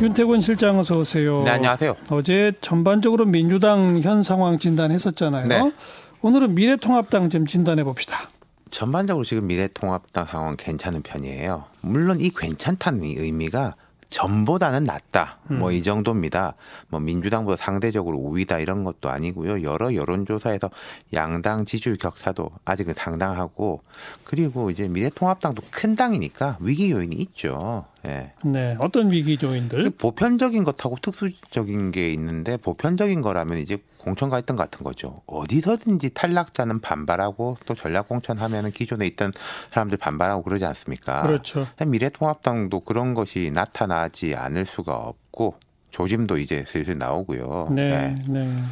윤태곤 실장 어서 오세요. 네, 안녕하세요. 어제 전반적으로 민주당 현 상황 진단했었잖아요. 네. 오늘은 미래통합당 좀 진단해 봅시다. 전반적으로 지금 미래통합당 상황 괜찮은 편이에요. 물론 이 괜찮다는 의미가 전보다는 낫다. 뭐 이 정도입니다. 뭐 민주당보다 상대적으로 우위다 이런 것도 아니고요. 여러 여론조사에서 양당 지지율 격차도 아직은 상당하고 그리고 이제 미래통합당도 큰 당이니까 위기 요인이 있죠. 예. 네, 어떤 위기 요인들? 보편적인 것하고 특수적인 게 있는데 보편적인 거라면 이제 공천 갈등 같은 거죠. 어디서든지 탈락자는 반발하고 또 전략 공천하면은 기존에 있던 사람들 반발하고 그러지 않습니까? 그렇죠. 미래통합당도 그런 것이 나타나지 않을 수가 없고 조짐도 이제 슬슬 나오고요. 네, 네.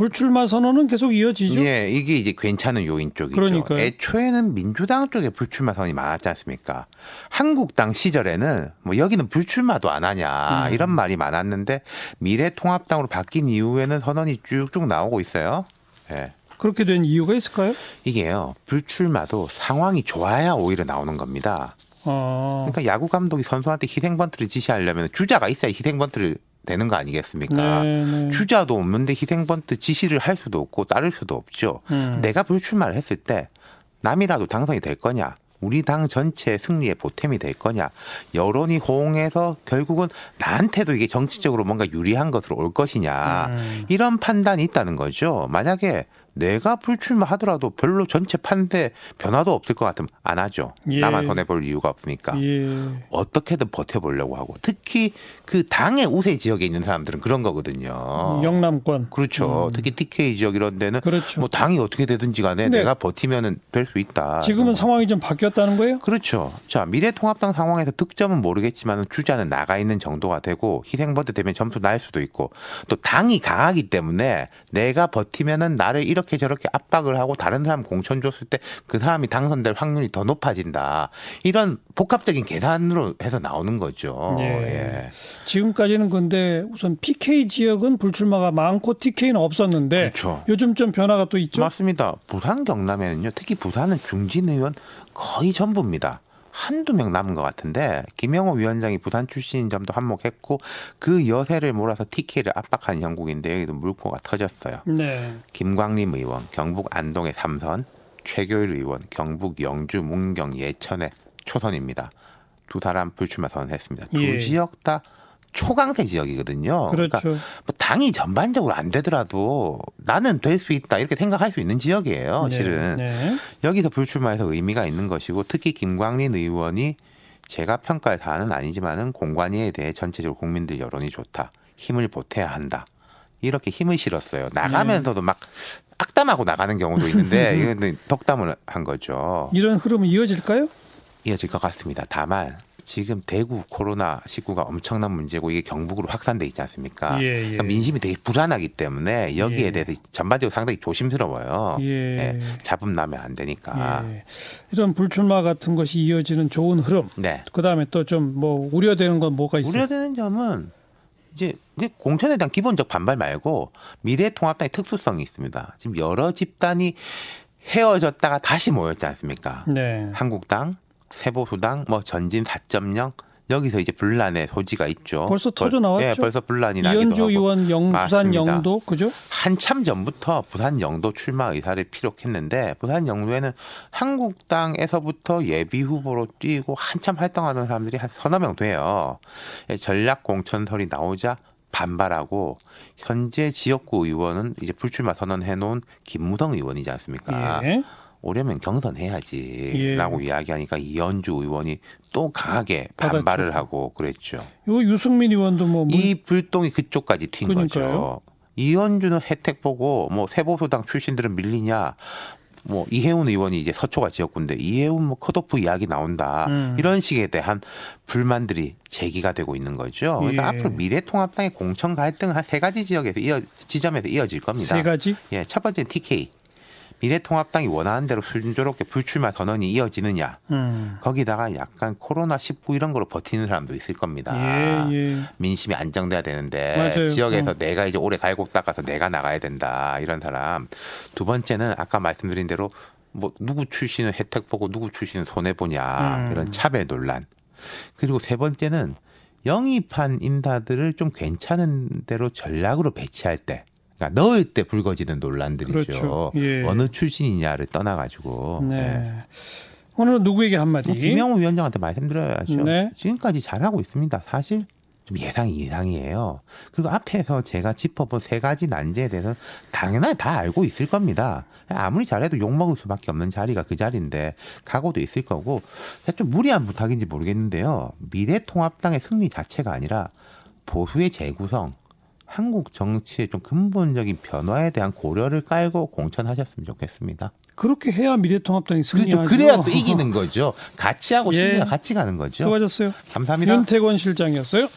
불출마 선언은 계속 이어지죠. 예, 이게 이제 괜찮은 요인 쪽이죠. 그러니까요. 애초에는 민주당 쪽에 불출마 선언이 많았지 않습니까? 한국당 시절에는 뭐 여기는 불출마도 안 하냐 음. 이런 말이 많았는데 미래통합당으로 바뀐 이후에는 선언이 쭉쭉 나오고 있어요. 예. 그렇게 된 이유가 있을까요? 이게요. 불출마도 상황이 좋아야 오히려 나오는 겁니다. 어, 그러니까 야구 감독이 선수한테 희생번트를 지시하려면 주자가 있어야 희생번트를 되는 거 아니겠습니까? 네, 네. 주자도 없는데 희생번트 지시를 할 수도 없고 따를 수도 없죠. 음. 내가 불출마를 했을 때 남이라도 당선이 될 거냐? 우리 당 전체 승리에 보탬이 될 거냐? 여론이 호응해서 결국은 나한테도 이게 정치적으로 뭔가 유리한 것으로 올 것이냐? 음. 이런 판단이 있다는 거죠. 만약에 내가 불출마하더라도 별로 전체 판대 변화도 없을 것 같으면 안 하죠. 예. 나만 손해 볼 이유가 없으니까. 예. 어떻게든 버텨보려고 하고 특히 그 당의 우세 지역에 있는 사람들은 그런 거거든요. 영남권. 그렇죠. 음. 특히 TK 지역 이런 데는 그렇죠. 뭐 당이 어떻게 되든지 간에 내가 버티면은 될 수 있다. 지금은 상황이 좀 바뀌었다는 거예요? 그렇죠. 자, 미래통합당 상황에서 득점은 모르겠지만 주자는 나가 있는 정도가 되고 희생버드 되면 점수 날 수도 있고 또 당이 강하기 때문에 내가 버티면은 나를 이렇게 저렇게 압박을 하고 다른 사람 공천 줬을 때 그 사람이 당선될 확률이 더 높아진다. 이런 복합적인 계산으로 해서 나오는 거죠. 예. 예. 지금까지는 근데 우선 PK 지역은 불출마가 많고 TK는 없었는데 그렇죠. 요즘 좀 변화가 또 있죠. 맞습니다. 부산 경남에는요, 특히 부산은 중진 의원 거의 전부입니다. 한두 명 남은 것 같은데 김영호 위원장이 부산 출신인 점도 한몫했고 그 여세를 몰아서 TK를 압박한 형국인데 여기도 물꼬가 터졌어요. 네. 김광림 의원 경북 안동의 삼선, 최교일 의원 경북 영주 문경 예천의 초선입니다. 두 사람 불출마 선언했습니다. 두 예. 지역 다 초강세 지역이거든요. 그렇죠. 뭐 당이 전반적으로 안 되더라도 나는 될 수 있다 이렇게 생각할 수 있는 지역이에요. 네, 실은 네. 여기서 불출마해서 의미가 있는 것이고 특히 김광린 의원이 제가 평가할 사안은 아니지만은 공관위에 대해 전체적으로 국민들 여론이 좋다. 힘을 보태야 한다. 이렇게 힘을 실었어요. 나가면서도 막 악담하고 나가는 경우도 있는데 이거는 덕담을 한 거죠. 이런 흐름은 이어질까요? 이어질 것 같습니다. 다만 지금 대구 코로나 19가 엄청난 문제고 이게 경북으로 확산돼 있지 않습니까? 예, 예. 그러니까 민심이 되게 불안하기 때문에 여기에 예. 대해서 전반적으로 상당히 조심스러워요. 예. 예, 잡음 나면 안 되니까. 예. 이런 불출마 같은 것이 이어지는 좋은 흐름. 네. 그다음에 또 좀 뭐 우려되는 건 뭐가 있어요? 우려되는 점은 이제 공천에 대한 기본적 반발 말고 미래통합당의 특수성이 있습니다. 지금 여러 집단이 헤어졌다가 다시 모였지 않습니까? 네. 한국당, 세보수당, 뭐 전진 4.0 여기서 이제 분란의 소지가 있죠. 벌써 벌- 터져 나왔죠? 예, 벌써 분란이 나기도 이현주 하고. 의원 영 부산. 영도 그죠? 한참 전부터 부산 영도 출마 의사를 피력했는데 부산 영도에는 한국당에서부터 예비 후보로 뛰고 한참 활동하던 사람들이 한 서너 명 돼요. 예, 전략 공천설이 나오자 반발하고 현재 지역구 의원은 이제 불출마 선언해 놓은 김무성 의원이지 않습니까? 예. 오려면 경선해야지 라고 예. 이야기하니까 이현주 의원이 또 강하게 받았죠. 반발을 하고 그랬죠. 요 유승민 의원도 뭐 문- 이 불똥이 그쪽까지 튄 그러니까요. 거죠. 이현주는 혜택 보고 뭐 세보수당 출신들은 밀리냐. 뭐 이해운 의원이 이제 서초가 지역구인데 이해운 뭐 컷오프 이야기 나온다 음. 이런 식에 대한 불만들이 제기가 되고 있는 거죠. 그러니까 예. 앞으로 미래통합당의 공천 갈등 한 세 가지 지역에서 이어 지점에서 이어질 겁니다. 세 가지. 예, 첫 번째 는 TK 미래통합당이 원하는 대로 순조롭게 불출마 선언이 이어지느냐. 음. 거기다가 약간 코로나 19 이런 거로 버티는 사람도 있을 겁니다. 예, 예. 민심이 안정돼야 되는데 맞아요. 지역에서 어. 내가 이제 오래 갈고 닦아서 내가 나가야 된다 이런 사람 두 번째는 아까 말씀드린 대로 뭐 누구 출신은 혜택 보고 누구 출신은 손해 보냐 음. 이런 차별 논란 그리고 세 번째는 영입한 인사들을 좀 괜찮은 대로 전략으로 배치할 때, 그러니까 넣을 때 불거지는 논란들이죠. 그렇죠. 예. 어느 출신이냐를 떠나가지고. 네. 예. 오늘은 누구에게 한마디? 김영우 위원장한테 말씀드려야죠. 네. 지금까지 잘하고 있습니다. 사실 좀 예상이 이상이에요. 그리고 앞에서 제가 짚어본 세 가지 난제에 대해서 당연히 다 알고 있을 겁니다. 아무리 잘해도 욕먹을 수밖에 없는 자리가 그 자리인데 각오도 있을 거고 좀 무리한 부탁인지 모르겠는데요. 미래통합당의 승리 자체가 아니라 보수의 재구성 한국 정치의 좀 근본적인 변화에 대한 고려를 깔고 공천하셨으면 좋겠습니다. 그렇게 해야 미래통합당이 승리하죠. 그렇죠. 그래야 또 이기는 거죠. 같이 하고 예. 승리가 같이 가는 거죠. 수고하셨어요. 감사합니다. 윤태권 실장이었어요.